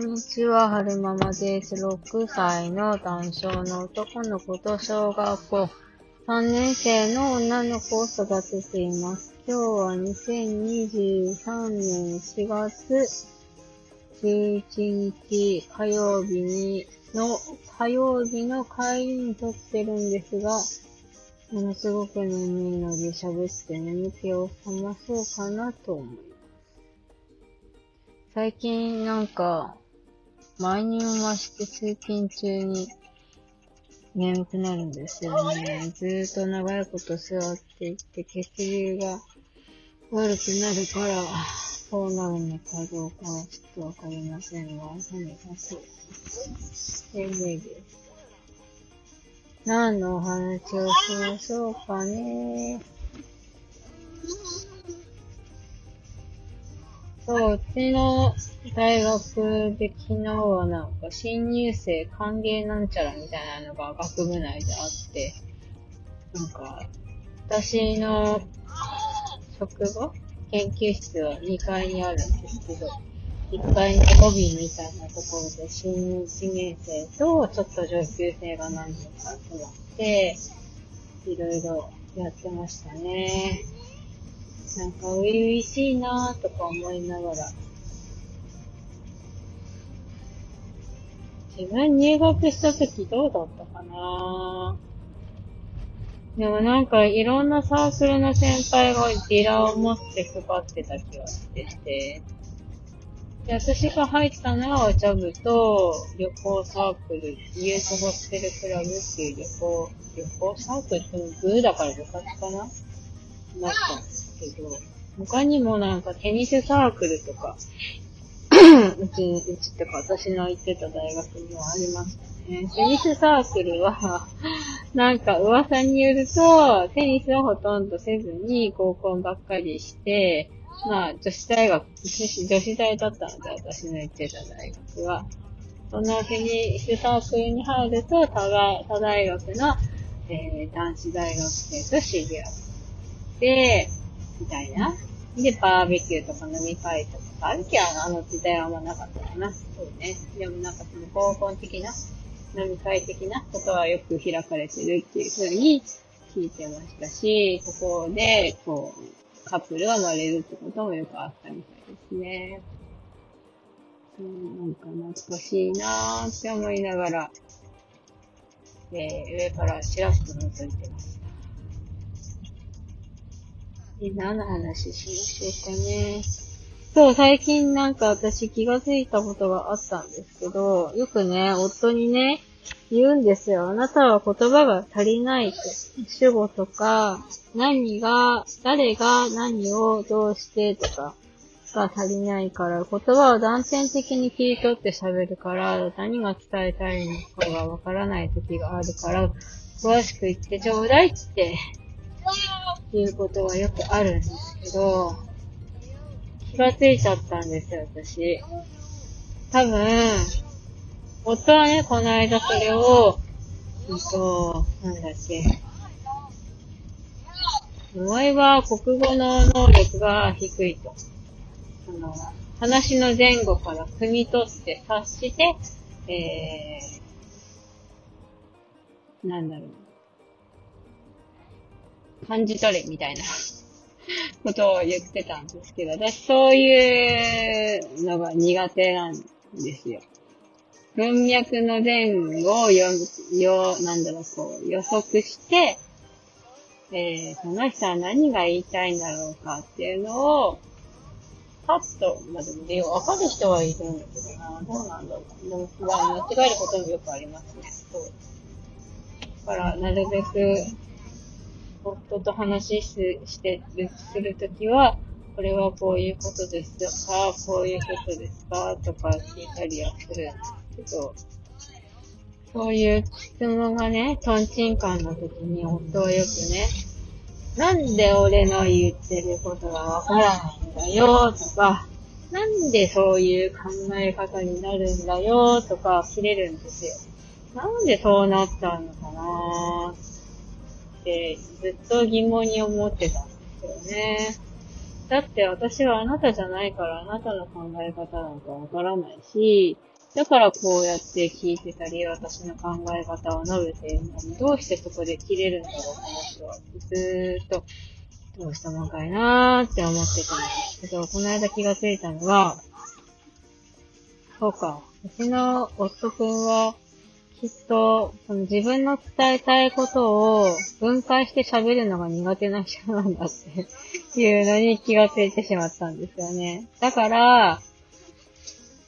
こんにちは、はるままです。6歳の男性の男の子と小学校3年生の女の子を育てています。今日は2023年4月11日火曜日にの、火曜日の帰りに撮ってるんですが、ものすごく眠いので喋って眠気を覚まそうかなと思います。最近なんか、毎日を増して通勤中に眠くなるんですよね。ずーっと長いこと座っていて血流が悪くなるから、そうなるのかどうかはちょっとわかりませんが、とにかく、眠いです。何のお話をしましょうかね。そう、うちの大学で昨日はなんか新入生歓迎なんちゃらみたいなのが学部内であって、なんか、私の職場研究室は2階にあるんですけど、1階のロビーみたいなところで新1年生とちょっと上級生が何人か集まって、いろいろやってましたね。なんか初々しいなぁとか思いながら。自分入学した時どうだったかな？でもなんかいろんなサークルの先輩がビラを持って配ってた気がしてて、で私が入ったのはお茶部と旅行サークル、ユースホステルクラブっていう旅行、旅行サークルってブーだから部活かな。なったんですけど、他にもなんかテニスサークルとか、うち、うちってか私の行ってた大学にはありましたね。テニスサークルは、なんか噂によると、テニスはほとんどせずに合コンばっかりして、まあ、女子大学、女子大だったので、私の行ってた大学は。そのテニスサークルに入ると、他が、他大学の、えー、男子大学生と知り合って、みたいな。で、バーベキューとか飲み会とかか、バーベキューはあの時代はあんまなかったかな。そうね。でもなんかその合コン的な、飲み会的なことはよく開かれてるっていうふうに聞いてましたし、ここで、こう、カップルが生まれるってこともよくあったみたいですね。うん、なんか懐かしいなーって思いながら、えー、上からしらっと覗いてます。何の話しましょうかね。そう、最近なんか私気がついたことがあったんですけど、よくね、夫にね、言うんですよ。あなたは言葉が足りないと。主語とか、何が、誰が何をどうしてとかが足りないから、言葉を断片的に切り取って喋るから、何が伝えたいのかがわからない時があるから、詳しく言ってちょうだいっていうことはよくあるんですけど、気がついちゃったんですよ、私。多分、夫はね、この間それを、うんと、なんだっけ。お前は国語の能力が低いと。あの、話の前後から汲み取って察して、えー、なんだろう。感じ取れみたいなことを言ってたんですけど、私そういうのが苦手なんですよ。文脈の前後を読む、よ、なんだろう、こう、予測して、えー、その人は何が言いたいんだろうかっていうのを、パッと、まあ、でも、でわかる人はいるんだけどな、どうなんだろう。でも、まあ、間違えることもよくありますね。そう。だから、なるべく、夫と話しして、するときは、これはこういうことですとかこういうことですかとか聞いたりはするんですけど、そういう質問がね、トンチンカンの時に夫はよくね、なんで俺の言ってることがわからないんだよとか、なんでそういう考え方になるんだよとか切れるんですよ。なんでそうなったのかなってずっと疑問に思ってたんですよね。だって私はあなたじゃないからあなたの考え方なんかわからないし、だからこうやって聞いてたり、私の考え方を述べているのに、どうしてそこで切れるんだろう、この人は。ずーっと、どうしたもんかいなーって思ってたんですけど、この間気がついたのは、そうか、うちの夫くんは、きっと、その自分の伝えたいことを分解して喋るのが苦手な人なんだっていうのに気がついてしまったんですよね。だから、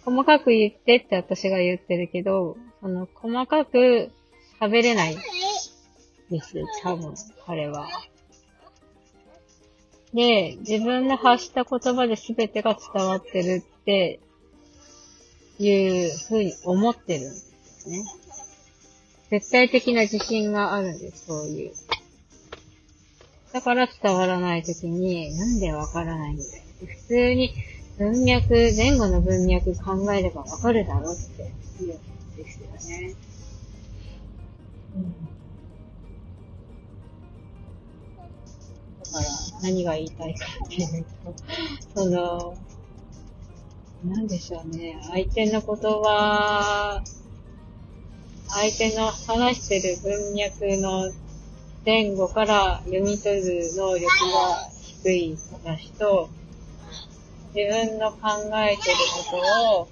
細かく言ってって私が言ってるけど、その細かく喋れないです。多分、彼は。で、自分の発した言葉で全てが伝わってるっていうふうに思ってるんですね。絶対的な自信があるんです、そういう。だから伝わらないときに、なんでわからないんだよ。普通に文脈、前後の文脈考えればわかるだろうって言うんですよね。うん、だから、何が言いたいかっていうと、その、なんでしょうね。相手の言葉相手の話してる文脈の前後から読み取る能力が低い話と、自分の考えてるこ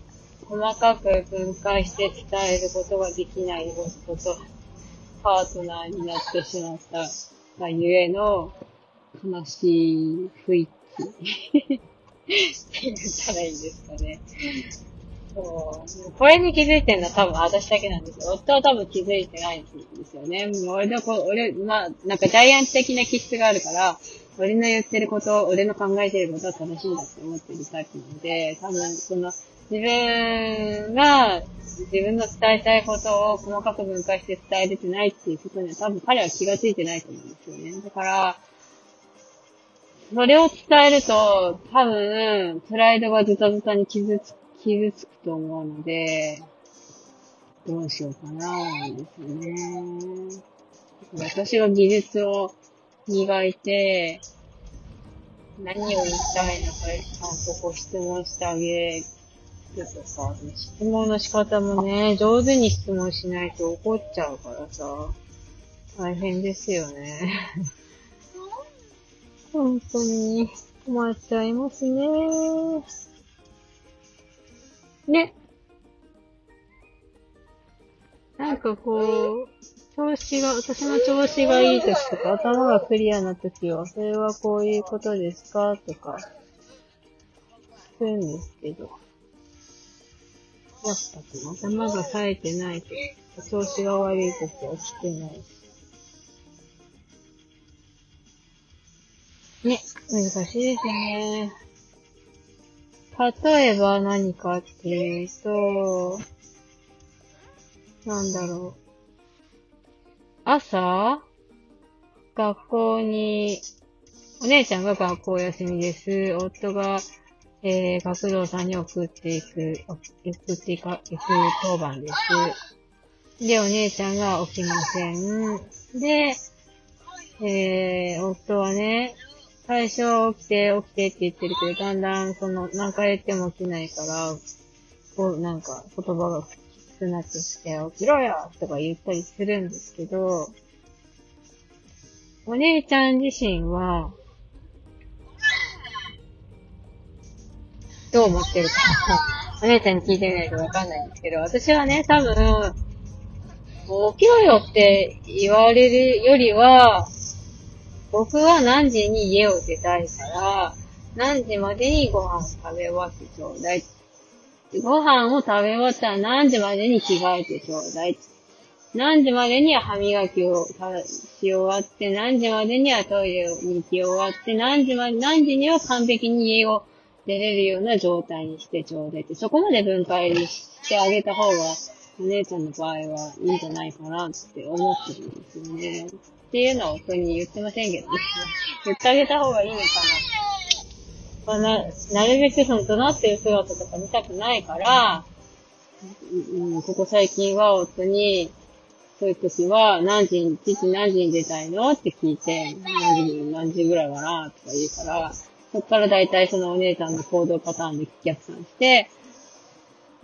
とを細かく分解して伝えることができないことと、パートナーになってしまったがゆえの悲しい雰囲気って言ったらいいんですかね。そう。これに気づいてるのは多分私だけなんですよ。夫は多分気づいてないんですよね。俺のこ、俺、まあ、なんかジャイアンツ的な気質があるから、俺の言ってること、俺の考えてることは正しいんだって思ってるタイプなので、多分、その、自分が、自分の伝えたいことを細かく分解して伝えれてないっていうことには多分彼は気がついてないと思うんですよね。だから、それを伝えると、多分、プライドがズタズタに傷つ傷つくと思うので、どうしようかな、ですね。私は技術を磨いて、何を言いたいのか、ちゃんとご質問してあげるとか、質問の仕方もね、上手に質問しないと怒っちゃうからさ、大変ですよね。本当に困っちゃいますね。ね。なんかこう、調子が、私の調子がいい時とか、頭がクリアな時は、それはこういうことですかとか、するんですけど。やっぱ頭が冴えてないと、調子が悪い時は来てないね、難しいですね。例えば何かっていうと、なんだろう。朝、学校に、お姉ちゃんが学校休みです。夫が、えー、学童さんに送っていく、送っていか、行く当番です。で、お姉ちゃんが起きません。で、えー、夫はね、最初起きて起きてって言ってるけど、だんだんその何回言っても起きないから、こうなんか言葉がきつくなってきて、起きろよとか言ったりするんですけど、お姉ちゃん自身は、どう思ってるかお姉ちゃんに聞いてみないとわかんないんですけど、私はね、多分、起きろよって言われるよりは、僕は何時に家を出たいから、何時までにご飯を食べ終わってちょうだい。ご飯を食べ終わったら何時までに着替えてちょうだい。何時までには歯磨きをし終わって、何時までにはトイレに行き終わって、何時まで、何時には完璧に家を出れるような状態にしてちょうだいって、そこまで分解してあげた方が、お姉ちゃんの場合はいいんじゃないかなって思ってるんですよね。っていうのを夫に言ってませんけどね。言ってあげた方がいいのかな。まあ、な、なるべくその怒鳴ってる姿とか見たくないから、うん、ここ最近は夫に、そういう時は、何時に、父何時に出たいの？って聞いて、何時、何時ぐらいかなとか言うから、そっから大体そのお姉さんの行動パターンで逆算して、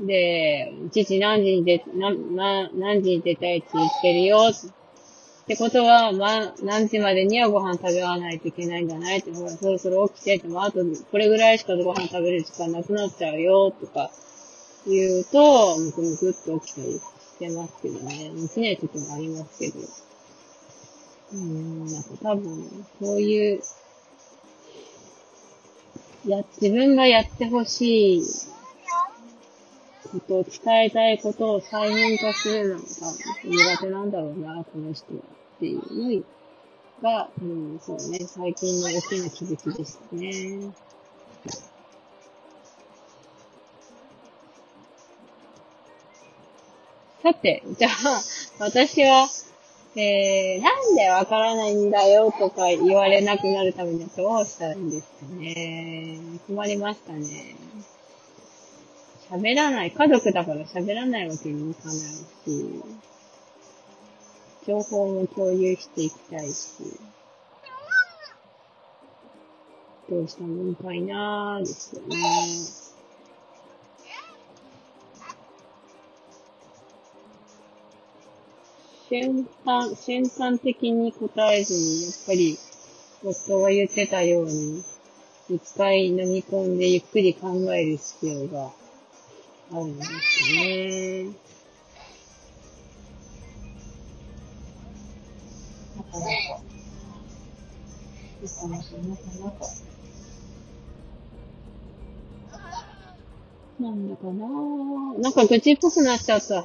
で、父何時に出、な、な、何時に出たいって言ってるよ。ってってことは、ま、何時までにはご飯食べわないといけないんじゃないって、ほら、そろそろ起きてって、まあ、と、これぐらいしかご飯食べる時間なくなっちゃうよ、とか、言うと、むくむくっと起きたりしてますけどね。起きない時もありますけど。うん、なんか多分、そういう、や、自分がやってほしいこと伝えたいことを再現化するのが苦手なんだろうな、この人は。っていうのが、うん、そうね、最近の大きな気づきでしたね。さて、じゃあ、私は、えー、なんでわからないんだよとか言われなくなるためにはどうしたらいいんですかね。困りましたね。喋らない。家族だから喋らないわけにもいかないし、情報も共有していきたいし、どうしたもんかいなーですよね。瞬間、瞬間的に答えずに、やっぱり、夫が言ってたように、一回飲み込んでゆっくり考える必要があるんですね。なかなか、なかなか、なかなか、なんだかななんか愚痴っぽくなっちゃった。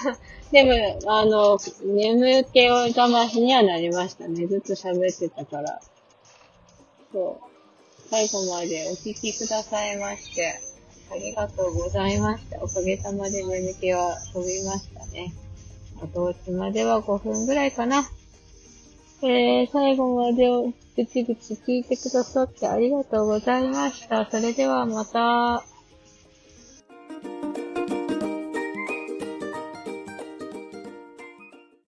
でも、あの、眠気を我慢しにはなりましたね。ずっと喋ってたから。そう。最後までお聞きくださいまして、ありがとうございました。おかげさまで眠気は飛びましたね。あと、おちまでは5分ぐらいかな。えー、最後までぐちぐち聞いてくださってありがとうございました。それではまた。